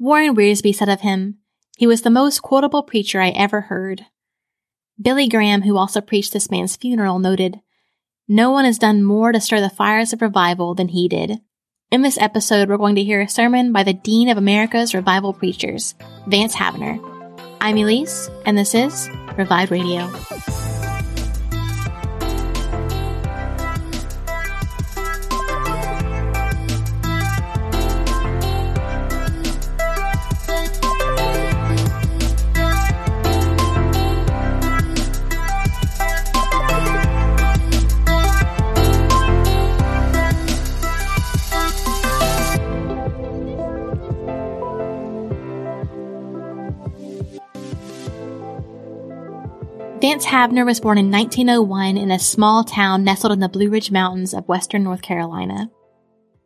Warren Wiersbe said of him, he was the most quotable preacher I ever heard. Billy Graham, who also preached this man's funeral, noted, No one has done more to stir the fires of revival than he did. In this episode, we're going to hear a sermon by the Dean of America's Revival Preachers, Vance Havner. I'm Elise, and this is Revive Radio. Vance Havner was born in 1901 in a small town nestled in the Blue Ridge Mountains of western North Carolina.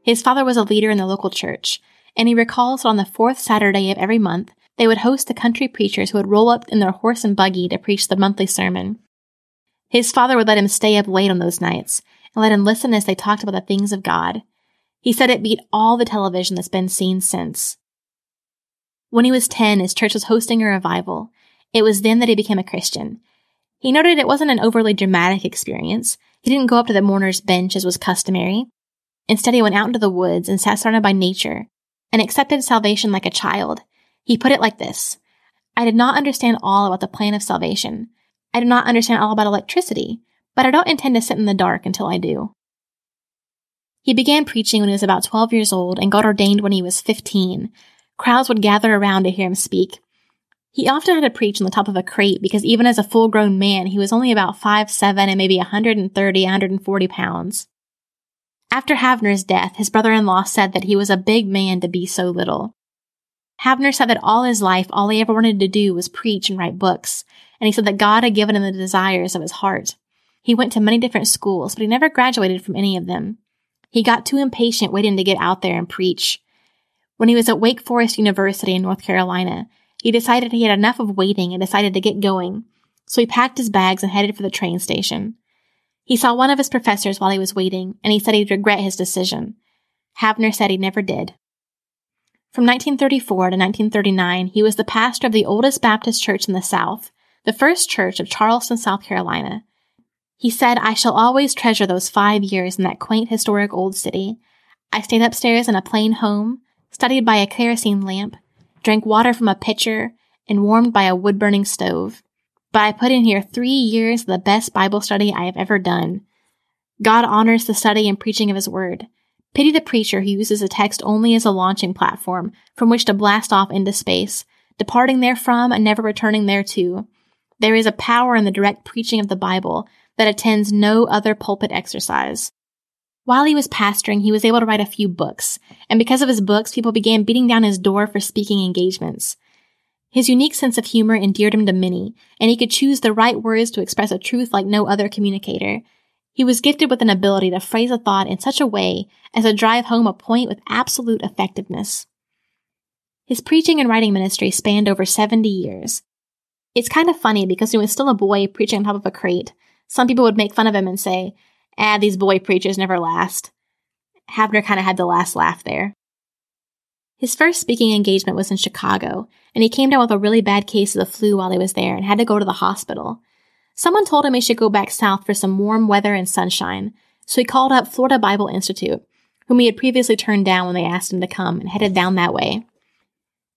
His father was a leader in the local church, and he recalls that on the fourth Saturday of every month, they would host the country preachers who would roll up in their horse and buggy to preach the monthly sermon. His father would let him stay up late on those nights and let him listen as they talked about the things of God. He said it beat all the television that's been seen since. When he was 10, his church was hosting a revival. It was then that he became a Christian, he noted it wasn't an overly dramatic experience. He didn't go up to the mourner's bench as was customary. Instead, he went out into the woods and sat surrounded by nature and accepted salvation like a child. He put it like this I did not understand all about the plan of salvation. I do not understand all about electricity, but I don't intend to sit in the dark until I do. He began preaching when he was about 12 years old and got ordained when he was 15. Crowds would gather around to hear him speak, he often had to preach on the top of a crate because even as a full grown man, he was only about five seven and maybe 130, 140 pounds. After Havner's death, his brother in law said that he was a big man to be so little. Havner said that all his life, all he ever wanted to do was preach and write books, and he said that God had given him the desires of his heart. He went to many different schools, but he never graduated from any of them. He got too impatient waiting to get out there and preach. When he was at Wake Forest University in North Carolina, he decided he had enough of waiting and decided to get going, so he packed his bags and headed for the train station. He saw one of his professors while he was waiting, and he said he'd regret his decision. Havner said he never did. From 1934 to 1939, he was the pastor of the oldest Baptist church in the South, the first church of Charleston, South Carolina. He said, I shall always treasure those five years in that quaint historic old city. I stayed upstairs in a plain home, studied by a kerosene lamp, drank water from a pitcher, and warmed by a wood burning stove. But I put in here three years of the best Bible study I have ever done. God honors the study and preaching of His Word. Pity the preacher who uses a text only as a launching platform from which to blast off into space, departing therefrom and never returning thereto. There is a power in the direct preaching of the Bible that attends no other pulpit exercise. While he was pastoring, he was able to write a few books, and because of his books, people began beating down his door for speaking engagements. His unique sense of humor endeared him to many, and he could choose the right words to express a truth like no other communicator. He was gifted with an ability to phrase a thought in such a way as to drive home a point with absolute effectiveness. His preaching and writing ministry spanned over 70 years. It's kind of funny because when he was still a boy preaching on top of a crate. Some people would make fun of him and say, ah, these boy preachers never last. Havner kind of had the last laugh there. His first speaking engagement was in Chicago, and he came down with a really bad case of the flu while he was there and had to go to the hospital. Someone told him he should go back south for some warm weather and sunshine, so he called up Florida Bible Institute, whom he had previously turned down when they asked him to come, and headed down that way.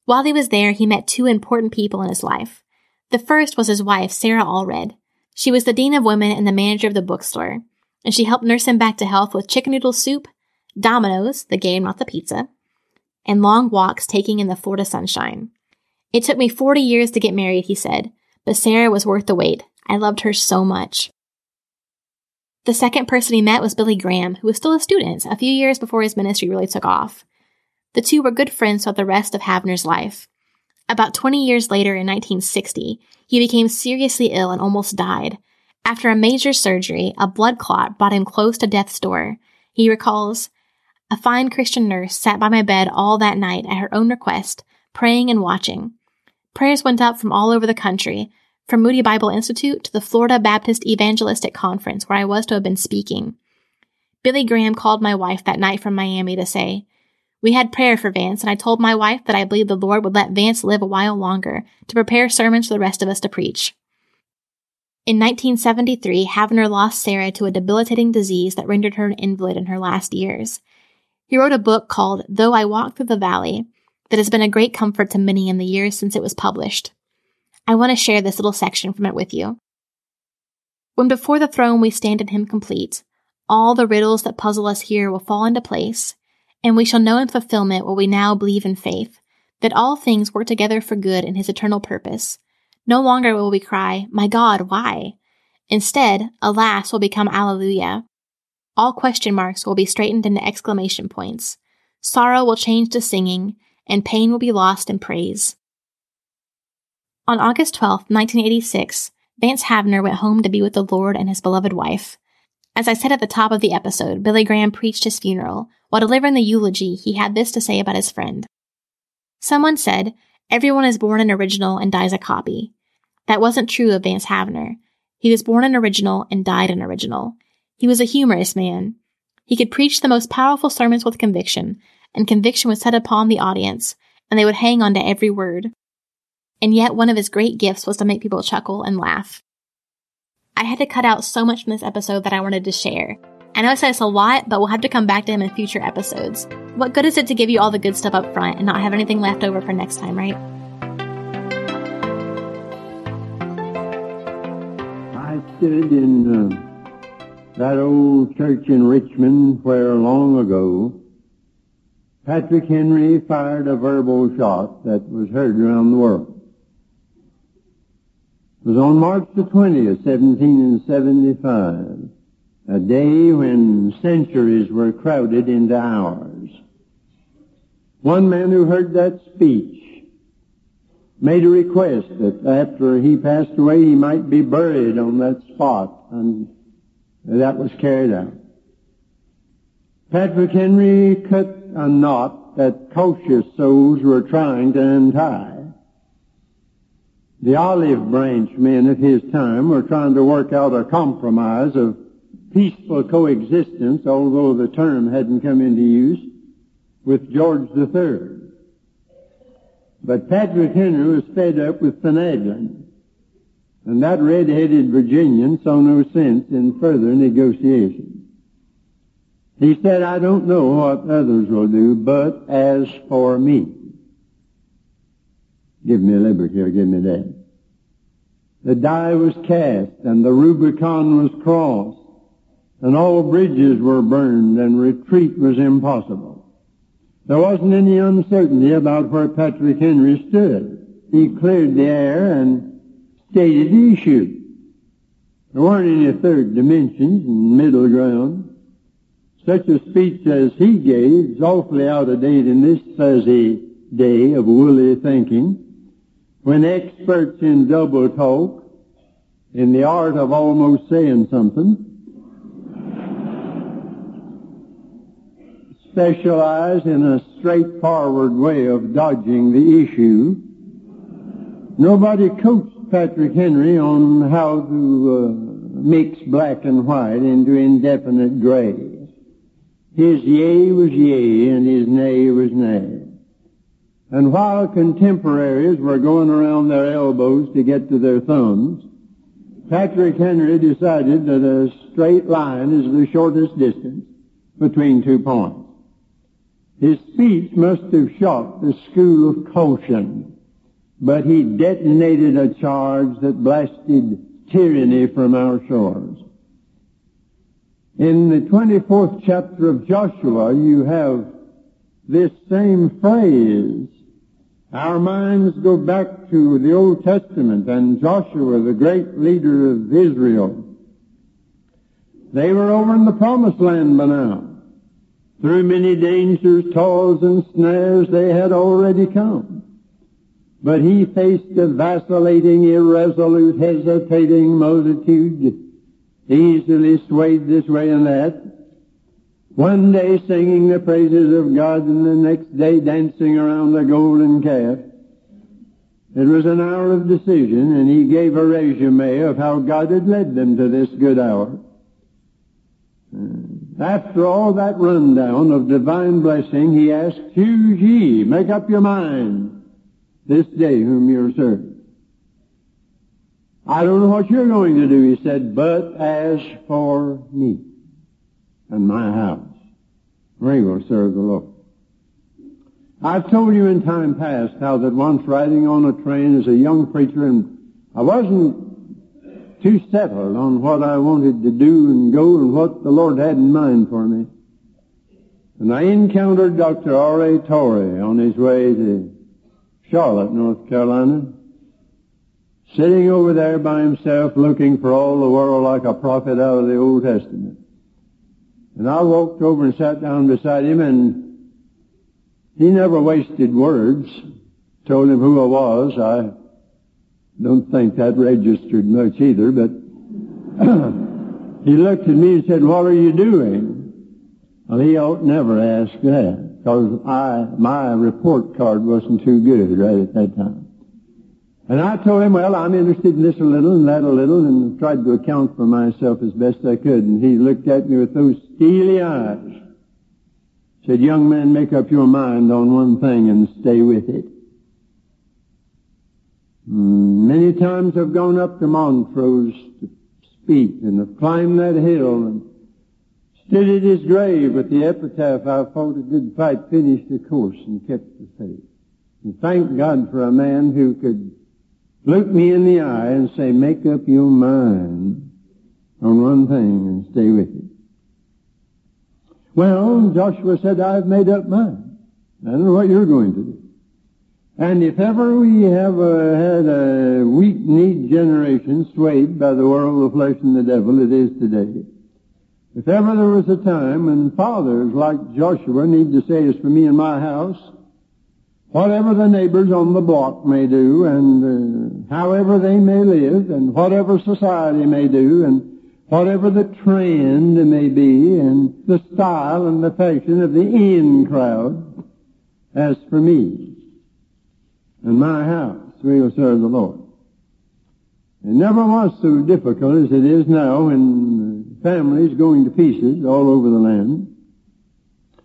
While he was there, he met two important people in his life. The first was his wife, Sarah Allred. She was the dean of women and the manager of the bookstore and she helped nurse him back to health with chicken noodle soup, Domino's, the game, not the pizza, and long walks taking in the Florida sunshine. It took me 40 years to get married, he said, but Sarah was worth the wait. I loved her so much. The second person he met was Billy Graham, who was still a student a few years before his ministry really took off. The two were good friends throughout the rest of Havner's life. About 20 years later, in 1960, he became seriously ill and almost died, after a major surgery, a blood clot brought him close to death's door. He recalls, a fine Christian nurse sat by my bed all that night at her own request, praying and watching. Prayers went up from all over the country, from Moody Bible Institute to the Florida Baptist Evangelistic Conference where I was to have been speaking. Billy Graham called my wife that night from Miami to say, We had prayer for Vance, and I told my wife that I believed the Lord would let Vance live a while longer to prepare sermons for the rest of us to preach. In 1973, Havner lost Sarah to a debilitating disease that rendered her an invalid in her last years. He wrote a book called Though I Walk Through the Valley that has been a great comfort to many in the years since it was published. I want to share this little section from it with you. When before the throne we stand in him complete, all the riddles that puzzle us here will fall into place, and we shall know in fulfillment what we now believe in faith, that all things work together for good in his eternal purpose. No longer will we cry, My God, why? Instead, alas will become Alleluia. All question marks will be straightened into exclamation points. Sorrow will change to singing, and pain will be lost in praise. On August 12, 1986, Vance Havner went home to be with the Lord and his beloved wife. As I said at the top of the episode, Billy Graham preached his funeral. While delivering the eulogy, he had this to say about his friend. Someone said, Everyone is born an original and dies a copy. That wasn't true of Vance Havner. He was born an original and died an original. He was a humorous man. He could preach the most powerful sermons with conviction, and conviction was set upon the audience, and they would hang on to every word. And yet, one of his great gifts was to make people chuckle and laugh. I had to cut out so much from this episode that I wanted to share. I know I said it's a lot, but we'll have to come back to him in future episodes. What good is it to give you all the good stuff up front and not have anything left over for next time, right? I stood in uh, that old church in Richmond where long ago Patrick Henry fired a verbal shot that was heard around the world. It was on March the 20th, 1775, a day when centuries were crowded into hours. One man who heard that speech made a request that after he passed away he might be buried on that spot, and that was carried out. Patrick Henry cut a knot that cautious souls were trying to untie. The olive branch men of his time were trying to work out a compromise of peaceful coexistence, although the term hadn't come into use, with George III. But Patrick Henry was fed up with finagling, and that red-headed Virginian saw no sense in further negotiations. He said, I don't know what others will do, but as for me, Give me liberty or give me death. The die was cast and the Rubicon was crossed and all bridges were burned and retreat was impossible. There wasn't any uncertainty about where Patrick Henry stood. He cleared the air and stated the issue. There weren't any third dimensions and middle ground. Such a speech as he gave is awfully out of date in this fuzzy day of woolly thinking when experts in double talk, in the art of almost saying something, specialize in a straightforward way of dodging the issue. Nobody coached Patrick Henry on how to uh, mix black and white into indefinite gray. His yea was yea and his nay was nay. And while contemporaries were going around their elbows to get to their thumbs, Patrick Henry decided that a straight line is the shortest distance between two points. His speech must have shocked the school of caution, but he detonated a charge that blasted tyranny from our shores. In the 24th chapter of Joshua, you have this same phrase, our minds go back to the Old Testament and Joshua, the great leader of Israel. They were over in the promised land by now. Through many dangers, toils, and snares they had already come. But he faced a vacillating, irresolute, hesitating multitude, easily swayed this way and that, one day singing the praises of God and the next day dancing around the golden calf. It was an hour of decision and he gave a resume of how God had led them to this good hour. Hmm. After all that rundown of divine blessing, he asked, Choose ye, make up your mind, this day whom you'll serve. I don't know what you're going to do, he said, but as for me and my house, we will serve the Lord. I've told you in time past how that once riding on a train as a young preacher and I wasn't too settled on what I wanted to do and go and what the Lord had in mind for me. And I encountered Dr. R.A. Torrey on his way to Charlotte, North Carolina, sitting over there by himself looking for all the world like a prophet out of the Old Testament. And I walked over and sat down beside him and he never wasted words. Told him who I was. I don't think that registered much either, but he looked at me and said, what are you doing? Well, he ought never ask that because I, my report card wasn't too good right at that time. And I told him, well, I'm interested in this a little and that a little and tried to account for myself as best I could. And he looked at me with those steely eyes said, young man, make up your mind on one thing and stay with it. Many times I've gone up to Montrose to speak and have climbed that hill and stood at his grave with the epitaph, I fought a good fight, finished the course and kept the faith. And thank God for a man who could look me in the eye and say, make up your mind on one thing and stay with it. Well, Joshua said, I've made up mine. I don't know what you're going to do. And if ever we have uh, had a weak-kneed generation swayed by the world, the flesh, and the devil, it is today. If ever there was a time when fathers like Joshua need to say, as for me and my house, whatever the neighbors on the block may do, and uh, however they may live, and whatever society may do, and whatever the trend may be and the style and the fashion of the in crowd, as for me and my house, we will serve the Lord. It never was so difficult as it is now when families going to pieces all over the land.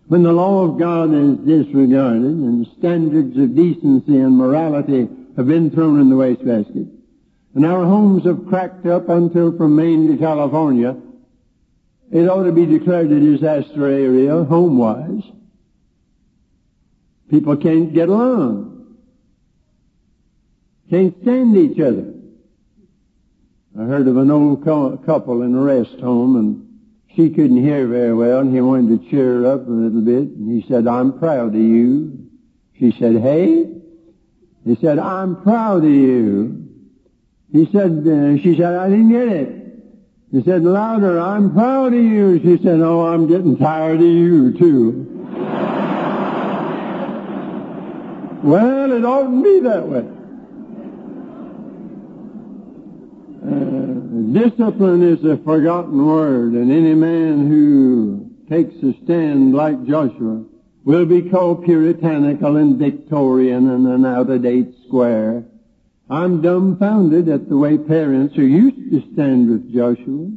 When the law of God is disregarded and standards of decency and morality have been thrown in the wastebasket and our homes have cracked up until from Maine to California, it ought to be declared a disaster area home-wise. People can't get along. Can't stand each other. I heard of an old couple in a rest home and she couldn't hear very well and he wanted to cheer her up a little bit and he said, I'm proud of you. She said, hey? He said, I'm proud of you. He said, uh, she said, I didn't get it. He said louder, I'm proud of you. She said, oh, I'm getting tired of you too. well, it oughtn't be that way. Uh, discipline is a forgotten word, and any man who takes a stand like Joshua will be called puritanical and Victorian and an out-of-date square. I'm dumbfounded at the way parents who used to stand with Joshua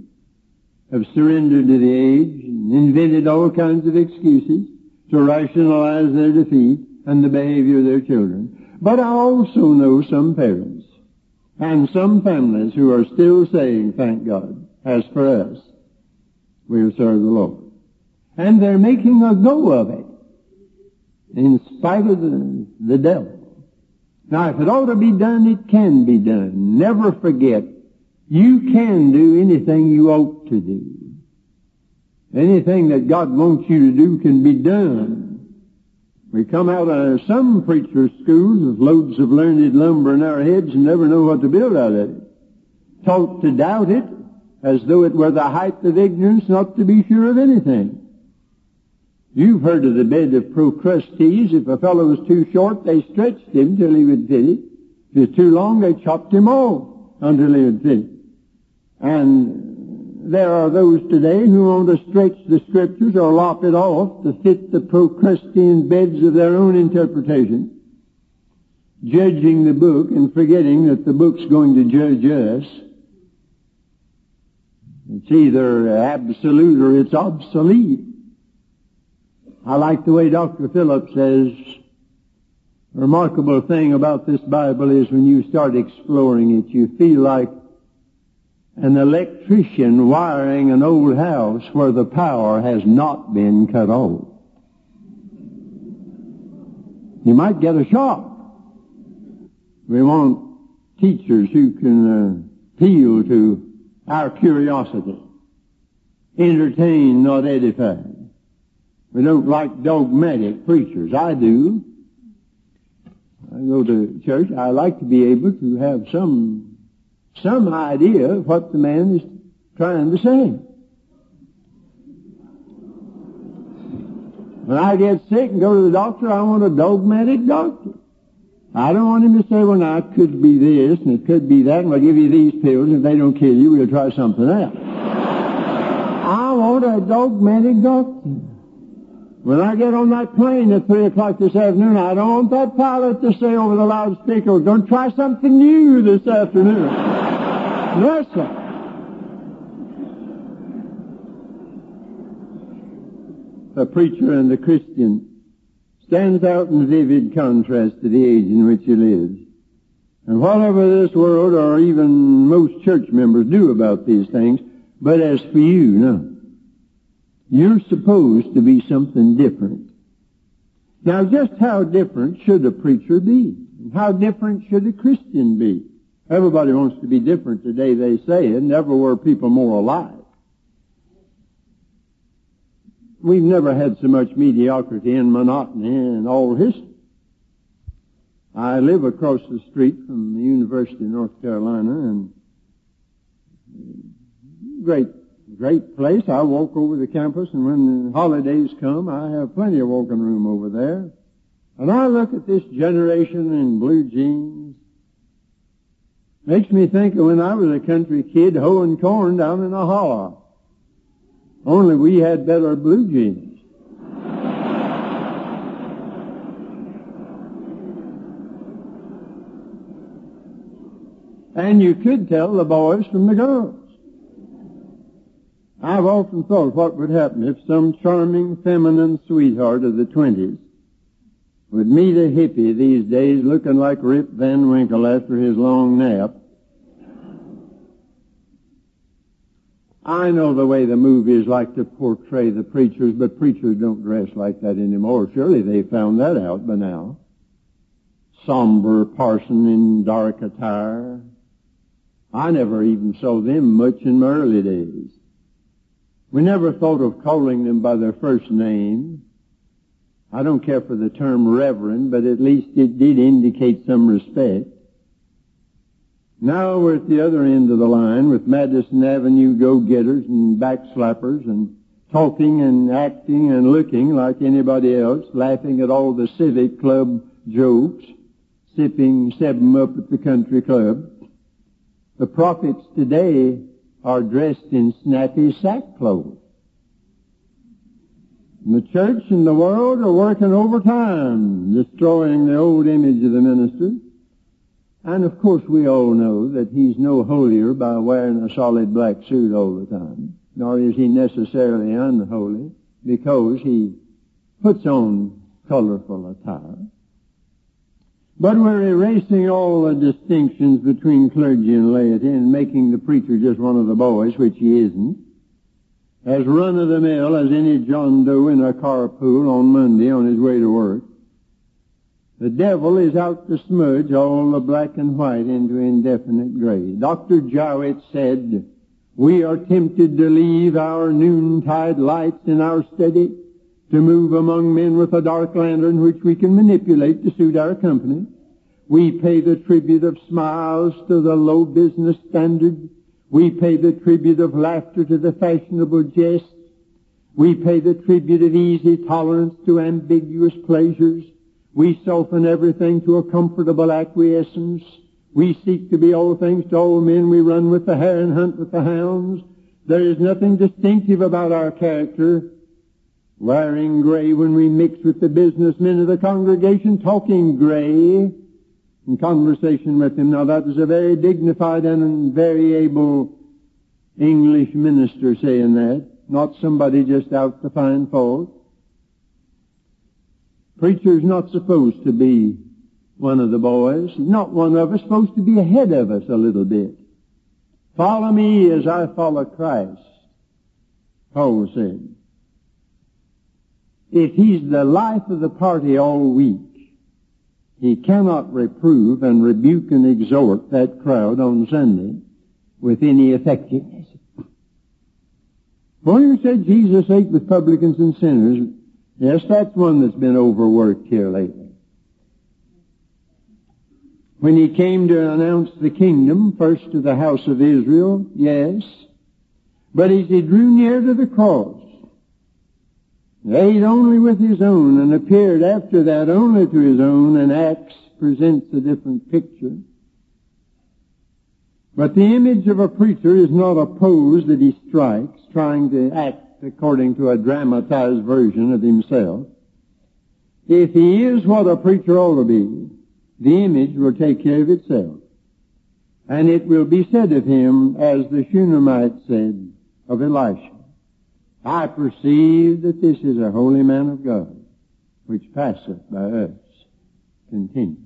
have surrendered to the age and invented all kinds of excuses to rationalize their defeat and the behavior of their children. But I also know some parents and some families who are still saying, thank God, as for us, we'll serve the Lord. And they're making a go of it in spite of the, the devil. Now, if it ought to be done, it can be done. Never forget, you can do anything you ought to do. Anything that God wants you to do can be done. We come out of some preacher's schools with loads of learned lumber in our heads and never know what to build out of it. Taught to doubt it as though it were the height of ignorance not to be sure of anything. You've heard of the bed of Procrustes. If a fellow was too short, they stretched him till he would fit it. If he was too long, they chopped him off until he would fit it. And there are those today who want to stretch the scriptures or lop it off to fit the Procrustean beds of their own interpretation, judging the book and forgetting that the book's going to judge us. It's either absolute or it's obsolete. I like the way Dr. Phillips says, remarkable thing about this Bible is when you start exploring it, you feel like an electrician wiring an old house where the power has not been cut off. You might get a shock. We want teachers who can uh, appeal to our curiosity, entertain, not edify. We don't like dogmatic preachers. I do. I go to church. I like to be able to have some some idea of what the man is trying to say. When I get sick and go to the doctor, I want a dogmatic doctor. I don't want him to say, well, now, it could be this and it could be that, and we'll give you these pills, and if they don't kill you, we'll try something else. I want a dogmatic doctor. When I get on that plane at 3 o'clock this afternoon, I don't want that pilot to say over the loudspeaker, don't try something new this afternoon. No, sir. A preacher and a Christian stands out in vivid contrast to the age in which he lives. And whatever this world or even most church members do about these things, but as for you, no. You're supposed to be something different. Now just how different should a preacher be? How different should a Christian be? Everybody wants to be different today, they say, and never were people more alive. We've never had so much mediocrity and monotony in all history. I live across the street from the University of North Carolina and great, great place. I walk over the campus and when the holidays come, I have plenty of walking room over there. And I look at this generation in blue jeans. Makes me think of when I was a country kid hoeing corn down in a hollow. Only we had better blue jeans. and you could tell the boys from the girls. I've often thought what would happen if some charming feminine sweetheart of the twenties would meet a hippie these days looking like Rip Van Winkle after his long nap I know the way the movies like to portray the preachers, but preachers don't dress like that anymore. Surely they found that out by now. Somber parson in dark attire. I never even saw them much in my early days. We never thought of calling them by their first name. I don't care for the term reverend, but at least it did indicate some respect. Now we're at the other end of the line with Madison Avenue go-getters and backslappers and talking and acting and looking like anybody else, laughing at all the civic club jokes, sipping seven up at the country club. The prophets today are dressed in snappy sackcloth. And the church and the world are working overtime, destroying the old image of the minister. And of course we all know that he's no holier by wearing a solid black suit all the time, nor is he necessarily unholy because he puts on colorful attire. But we're erasing all the distinctions between clergy and laity and making the preacher just one of the boys, which he isn't. As run of the mill as any John Doe in a carpool on Monday on his way to work. The devil is out to smudge all the black and white into indefinite gray. Dr. Jowett said, we are tempted to leave our noontide lights in our study to move among men with a dark lantern which we can manipulate to suit our company. We pay the tribute of smiles to the low business standard. We pay the tribute of laughter to the fashionable jest. We pay the tribute of easy tolerance to ambiguous pleasures. We soften everything to a comfortable acquiescence. We seek to be all things to all men. We run with the hare and hunt with the hounds. There is nothing distinctive about our character. Wearing gray when we mix with the businessmen of the congregation, talking gray in conversation with them. Now that is a very dignified and very able English minister saying that, not somebody just out to find fault. Preacher's not supposed to be one of the boys. Not one of us supposed to be ahead of us a little bit. Follow me as I follow Christ, Paul said. If he's the life of the party all week, he cannot reprove and rebuke and exhort that crowd on Sunday with any effectiveness. You said Jesus ate with publicans and sinners. Yes, that's one that's been overworked here lately. When he came to announce the kingdom, first to the house of Israel, yes. But as he drew near to the cross, ate only with his own and appeared after that only to his own, and Acts presents a different picture. But the image of a preacher is not a pose that he strikes, trying to act according to a dramatized version of himself. If he is what a preacher ought to be, the image will take care of itself. And it will be said of him, as the Shunammite said of Elisha, I perceive that this is a holy man of God, which passeth by us. Continue.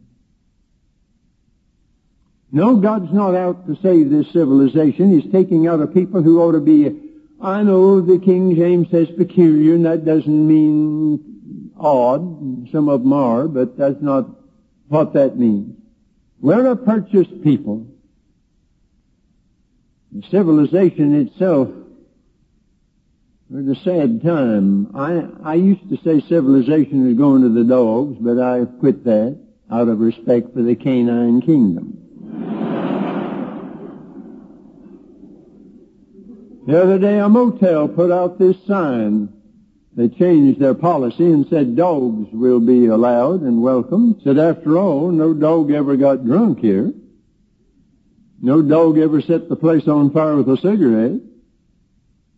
No, God's not out to save this civilization. He's taking out a people who ought to be, I know the King James says peculiar, and that doesn't mean odd. Some of them are, but that's not what that means. We're a purchased people. The civilization itself, we're a sad time. I, I used to say civilization is going to the dogs, but I quit that out of respect for the canine kingdom. The other day a motel put out this sign. They changed their policy and said dogs will be allowed and welcome. Said after all, no dog ever got drunk here. No dog ever set the place on fire with a cigarette.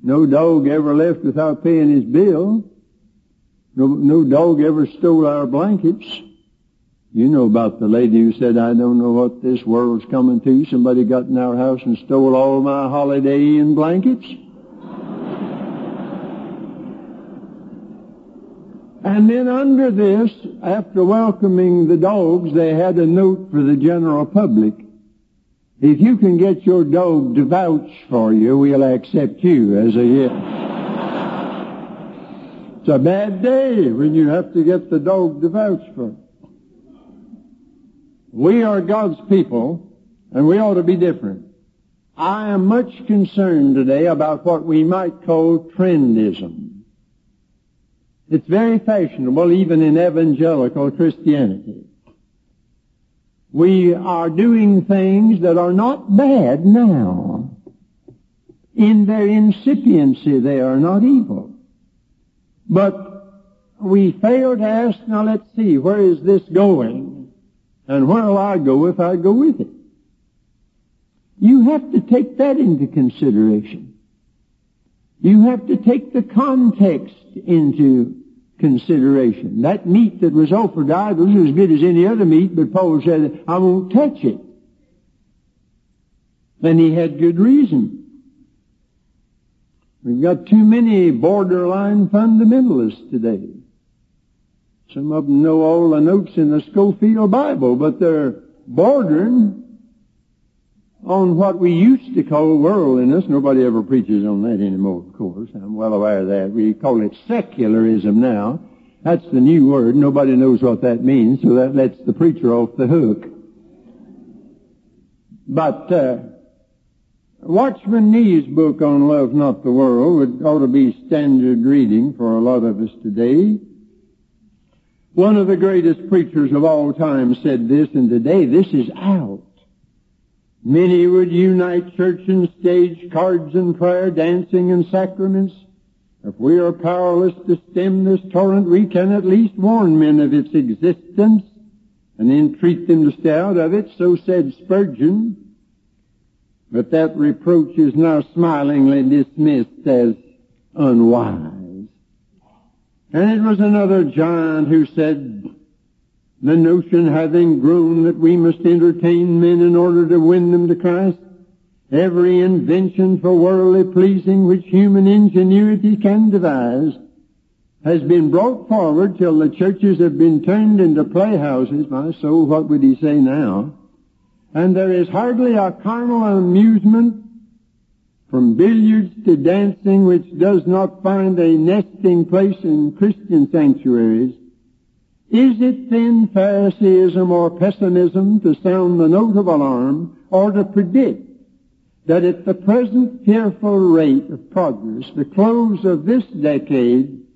No dog ever left without paying his bill. No, no dog ever stole our blankets. You know about the lady who said, I don't know what this world's coming to. Somebody got in our house and stole all my Holiday Inn blankets. and then under this, after welcoming the dogs, they had a note for the general public. If you can get your dog to vouch for you, we'll accept you as a gift. it's a bad day when you have to get the dog to vouch for. We are God's people, and we ought to be different. I am much concerned today about what we might call trendism. It's very fashionable even in evangelical Christianity. We are doing things that are not bad now. In their incipiency they are not evil. But we fail to ask, now let's see, where is this going? And where'll I go if I go with it? You have to take that into consideration. You have to take the context into consideration. That meat that was offered to idols was as good as any other meat, but Paul said, I won't touch it. And he had good reason. We've got too many borderline fundamentalists today. Some of them know all the notes in the Scofield Bible, but they're bordering on what we used to call worldliness. Nobody ever preaches on that anymore, of course. I'm well aware of that. We call it secularism now. That's the new word. Nobody knows what that means, so that lets the preacher off the hook. But uh, Watchman Nee's book on Love Not the World would, ought to be standard reading for a lot of us today. One of the greatest preachers of all time said this, and today this is out. Many would unite church and stage, cards and prayer, dancing and sacraments. If we are powerless to stem this torrent, we can at least warn men of its existence and entreat them to stay out of it. So said Spurgeon. But that reproach is now smilingly dismissed as unwise. And it was another giant who said, the notion having grown that we must entertain men in order to win them to Christ, Every invention for worldly pleasing which human ingenuity can devise has been brought forward till the churches have been turned into playhouses. My soul, what would he say now? And there is hardly a carnal amusement from billiards to dancing which does not find a nesting place in Christian sanctuaries. Is it then Pharisaism or pessimism to sound the note of alarm or to predict that at the present fearful rate of progress, the close of this decade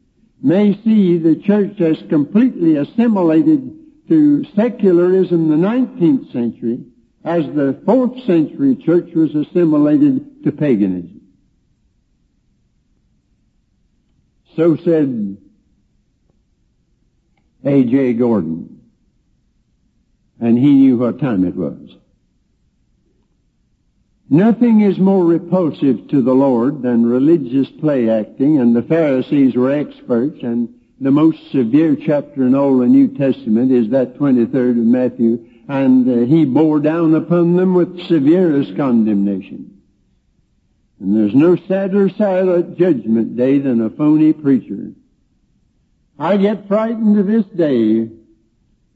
may see the church as completely assimilated to secularism the 19th century as the 4th century church was assimilated to paganism. So said A.J. Gordon. And he knew what time it was. Nothing is more repulsive to the Lord than religious play acting, and the Pharisees were experts, and the most severe chapter in all the New Testament is that 23rd of Matthew, and uh, he bore down upon them with severest condemnation. And there's no sadder at judgment day than a phony preacher. I get frightened to this day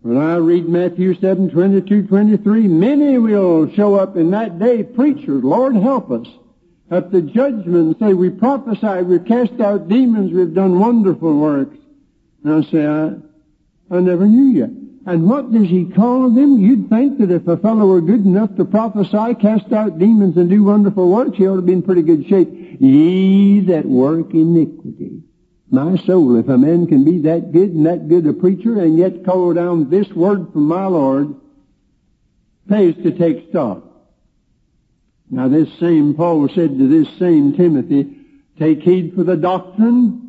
when I read Matthew 7, 22, 23, many will show up in that day, preachers, Lord help us, at the judgment say, we prophesied, we cast out demons, we've done wonderful works. And I say, I, I never knew you. And what does he call them? You'd think that if a fellow were good enough to prophesy, cast out demons, and do wonderful works, he ought to be in pretty good shape. Ye that work iniquity. My soul, if a man can be that good and that good a preacher and yet call down this word from my Lord, pays to take stock. Now this same Paul said to this same Timothy, take heed for the doctrine.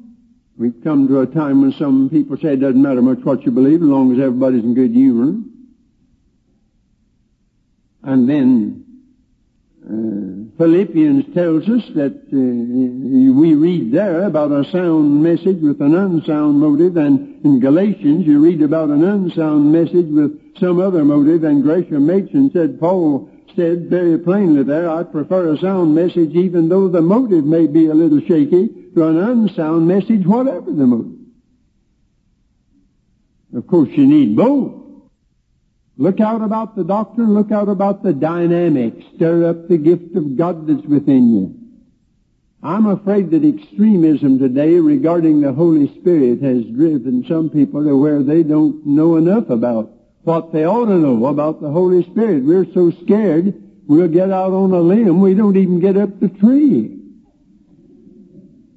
We've come to a time when some people say it doesn't matter much what you believe as long as everybody's in good humor. And then uh, Philippians tells us that uh, we read there about a sound message with an unsound motive, and in Galatians you read about an unsound message with some other motive, and Gresham Machen said, Paul said very plainly there, I prefer a sound message even though the motive may be a little shaky to an unsound message, whatever the motive. Of course you need both. Look out about the doctrine, look out about the dynamic, stir up the gift of God that's within you. I'm afraid that extremism today regarding the Holy Spirit has driven some people to where they don't know enough about what they ought to know about the Holy Spirit. We're so scared we'll get out on a limb we don't even get up the tree.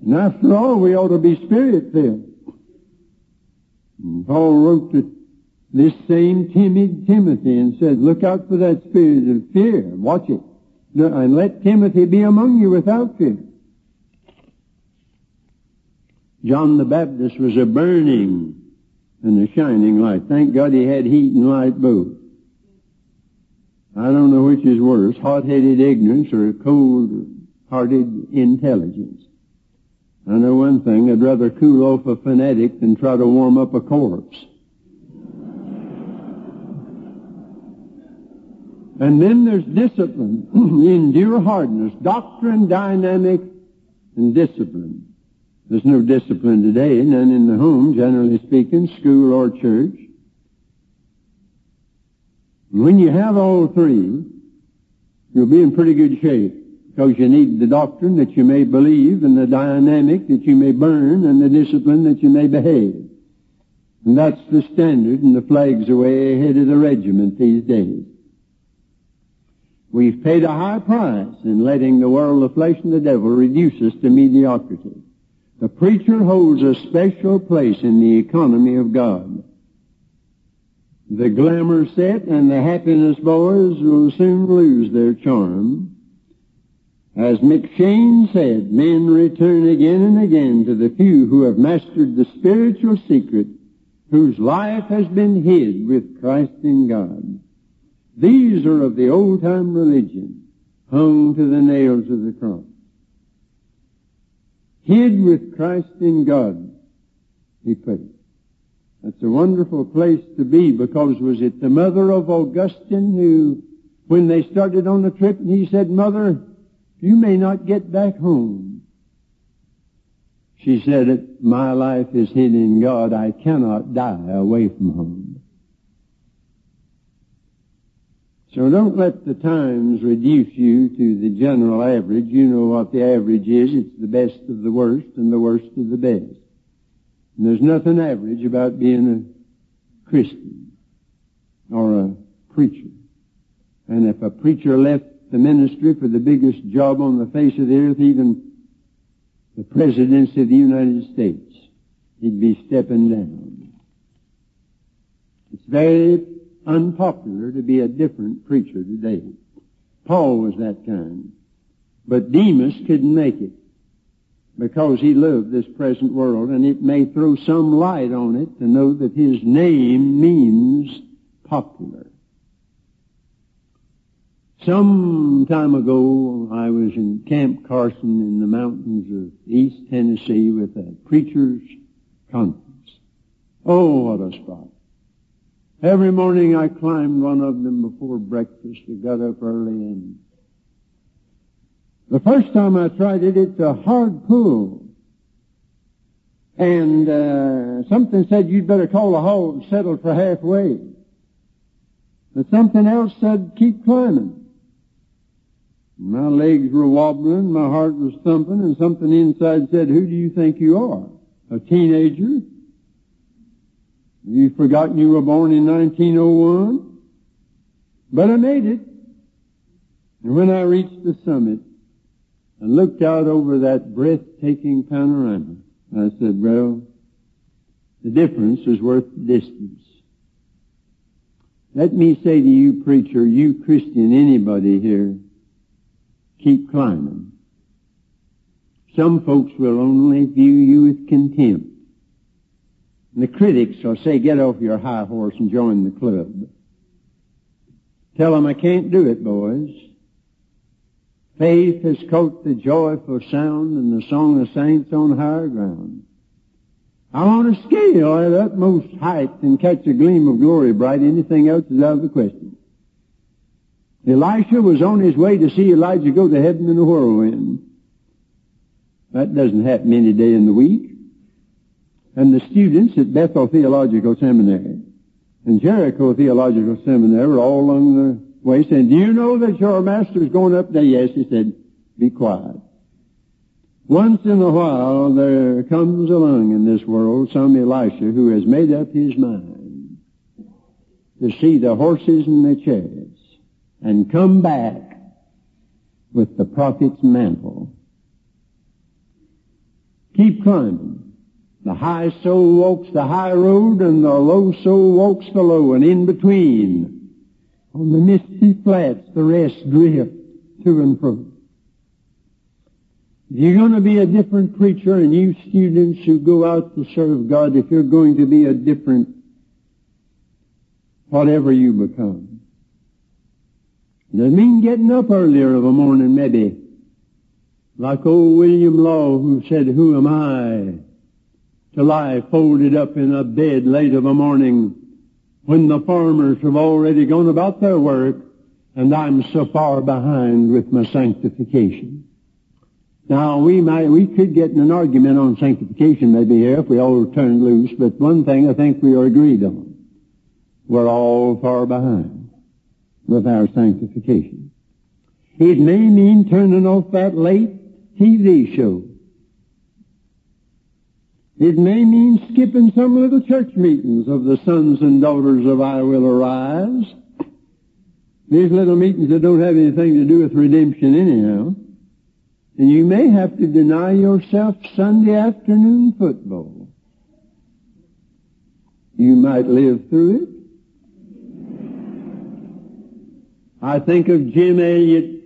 And after all, we ought to be spirit filled. Paul wrote to this same timid Timothy and said, look out for that spirit of fear. Watch it. And let Timothy be among you without fear. John the Baptist was a burning and a shining light. Thank God he had heat and light both. I don't know which is worse, hot-headed ignorance or cold-hearted intelligence. I know one thing, I'd rather cool off a fanatic than try to warm up a corpse. And then there's discipline, endure hardness, doctrine, dynamic, and discipline. There's no discipline today, none in the home, generally speaking, school or church. And when you have all three, you'll be in pretty good shape because you need the doctrine that you may believe and the dynamic that you may burn and the discipline that you may behave. And that's the standard and the flag's away ahead of the regiment these days. We've paid a high price in letting the world, the flesh, and the devil reduce us to mediocrity. The preacher holds a special place in the economy of God. The glamour set and the happiness boys will soon lose their charm. As McCheyne said, men return again and again to the few who have mastered the spiritual secret, whose life has been hid with Christ in God. These are of the old time religion, hung to the nails of the cross. Hid with Christ in God, he put it. That's a wonderful place to be because was it the mother of Augustine who when they started on the trip and he said, Mother, you may not get back home. She said, my life is hid in God. I cannot die away from home. So don't let the times reduce you to the general average. You know what the average is. It's the best of the worst and the worst of the best. And there's nothing average about being a Christian or a preacher. And if a preacher left the ministry for the biggest job on the face of the earth, even the presidency of the United States, he'd be stepping down. It's very unpopular to be a different preacher today. Paul was that kind. But Demas couldn't make it because he loved this present world and it may throw some light on it to know that his name means popular. Some time ago, I was in Camp Carson in the mountains of East Tennessee with a preacher's conference. Oh, what a spot. Every morning I climbed one of them before breakfast. I got up early and the first time I tried it, it's a hard pull. And uh, something said you'd better call a halt and settle for halfway. But something else said keep climbing. My legs were wobbling, my heart was thumping, and something inside said, who do you think you are? A teenager? You've forgotten you were born in 1901? But I made it. And when I reached the summit and looked out over that breathtaking panorama, I said, well, the difference is worth the distance. Let me say to you, preacher, you Christian, anybody here, keep climbing. Some folks will only view you with contempt. And the critics will say, get off your high horse and join the club. Tell them I can't do it, boys. Faith has caught the joyful sound and the song of saints on higher ground. I'm on a scale at utmost height and catch a gleam of glory bright. Anything else is out of the question. Elisha was on his way to see Elijah go to heaven in a whirlwind. That doesn't happen any day in the week. And the students at Bethel Theological Seminary and Jericho Theological Seminary were all along the way saying, do you know that your master is going up there? Yes, he said, be quiet. Once in a while there comes along in this world some Elisha who has made up his mind to see the horses and the chariots and come back with the prophet's mantle. Keep climbing. The high soul walks the high road and the low soul walks the low and in between on the misty flats the rest drift to and fro. If you're going to be a different preacher and you students who go out to serve God, if you're going to be a different whatever you become, doesn't mean getting up earlier of a morning, maybe. Like old William Law who said, who am I to lie folded up in a bed late of a morning when the farmers have already gone about their work and I'm so far behind with my sanctification. Now we might, we could get in an argument on sanctification maybe here if we all turned loose, but one thing I think we are agreed on. We're all far behind with our sanctification. It may mean turning off that late TV show. It may mean skipping some little church meetings of the sons and daughters of I Will Arise. These little meetings that don't have anything to do with redemption anyhow. And you may have to deny yourself Sunday afternoon football. You might live through it. I think of Jim Elliot,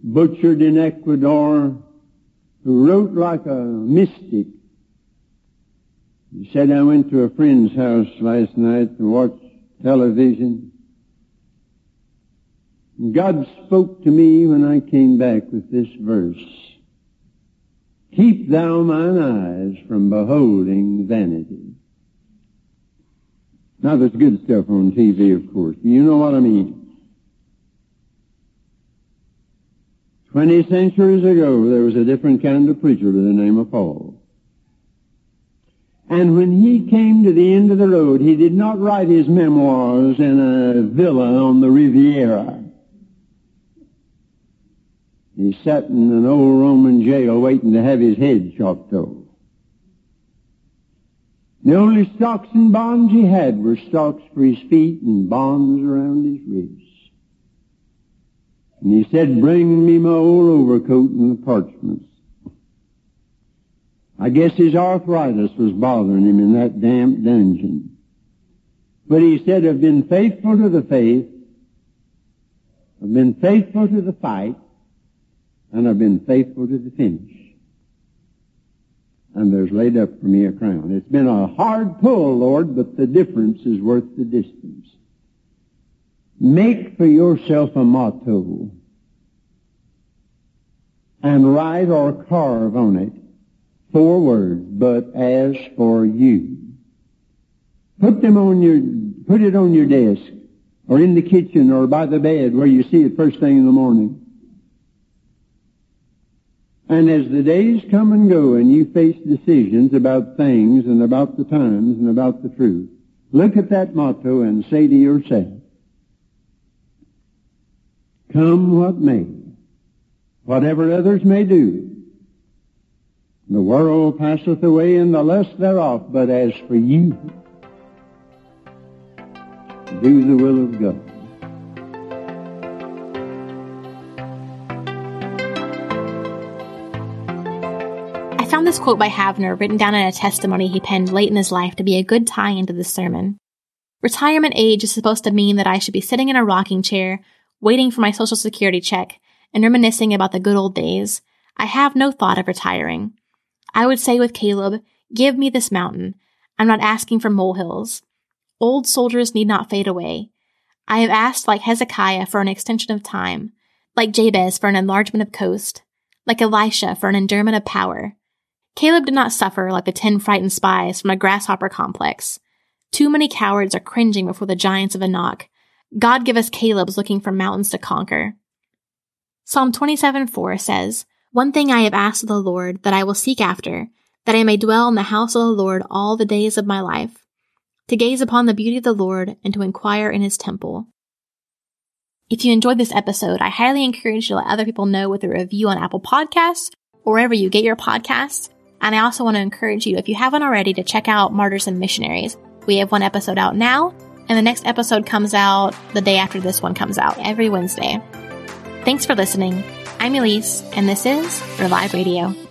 butchered in Ecuador, who wrote like a mystic. He said, I went to a friend's house last night to watch television. God spoke to me when I came back with this verse. Keep thou mine eyes from beholding vanity. Now there's good stuff on TV, of course. You know what I mean. Twenty centuries ago, there was a different kind of preacher by the name of Paul. And when he came to the end of the road, he did not write his memoirs in a villa on the Riviera. He sat in an old Roman jail waiting to have his head chopped off. The only stocks and bonds he had were stocks for his feet and bonds around his wrists. And he said, bring me my old overcoat and the parchments. I guess his arthritis was bothering him in that damp dungeon. But he said, I've been faithful to the faith, I've been faithful to the fight, and I've been faithful to the finish. And there's laid up for me a crown. It's been a hard pull, Lord, but the difference is worth the distance. Make for yourself a motto and write or carve on it four words, but as for you. Put them on your, put it on your desk or in the kitchen or by the bed where you see it first thing in the morning. And as the days come and go and you face decisions about things and about the times and about the truth, look at that motto and say to yourself, come what may, whatever others may do, the world passeth away and the lust thereof, but as for you, do the will of God. I found this quote by Havner written down in a testimony he penned late in his life to be a good tie into this sermon. Retirement age is supposed to mean that I should be sitting in a rocking chair, waiting for my social security check, and reminiscing about the good old days. I have no thought of retiring. I would say with Caleb, give me this mountain. I'm not asking for molehills. Old soldiers need not fade away. I have asked like Hezekiah for an extension of time, like Jabez for an enlargement of coast, like Elisha for an endurement of power. Caleb did not suffer like the ten frightened spies from a grasshopper complex. Too many cowards are cringing before the giants of Anak. God give us Caleb's looking for mountains to conquer. Psalm 27 4 says, one thing I have asked of the Lord that I will seek after, that I may dwell in the house of the Lord all the days of my life, to gaze upon the beauty of the Lord and to inquire in his temple. If you enjoyed this episode, I highly encourage you to let other people know with a review on Apple Podcasts or wherever you get your podcasts. And I also want to encourage you, if you haven't already, to check out Martyrs and Missionaries. We have one episode out now, and the next episode comes out the day after this one comes out, every Wednesday. Thanks for listening. I'm Elise, and this is Revive Radio.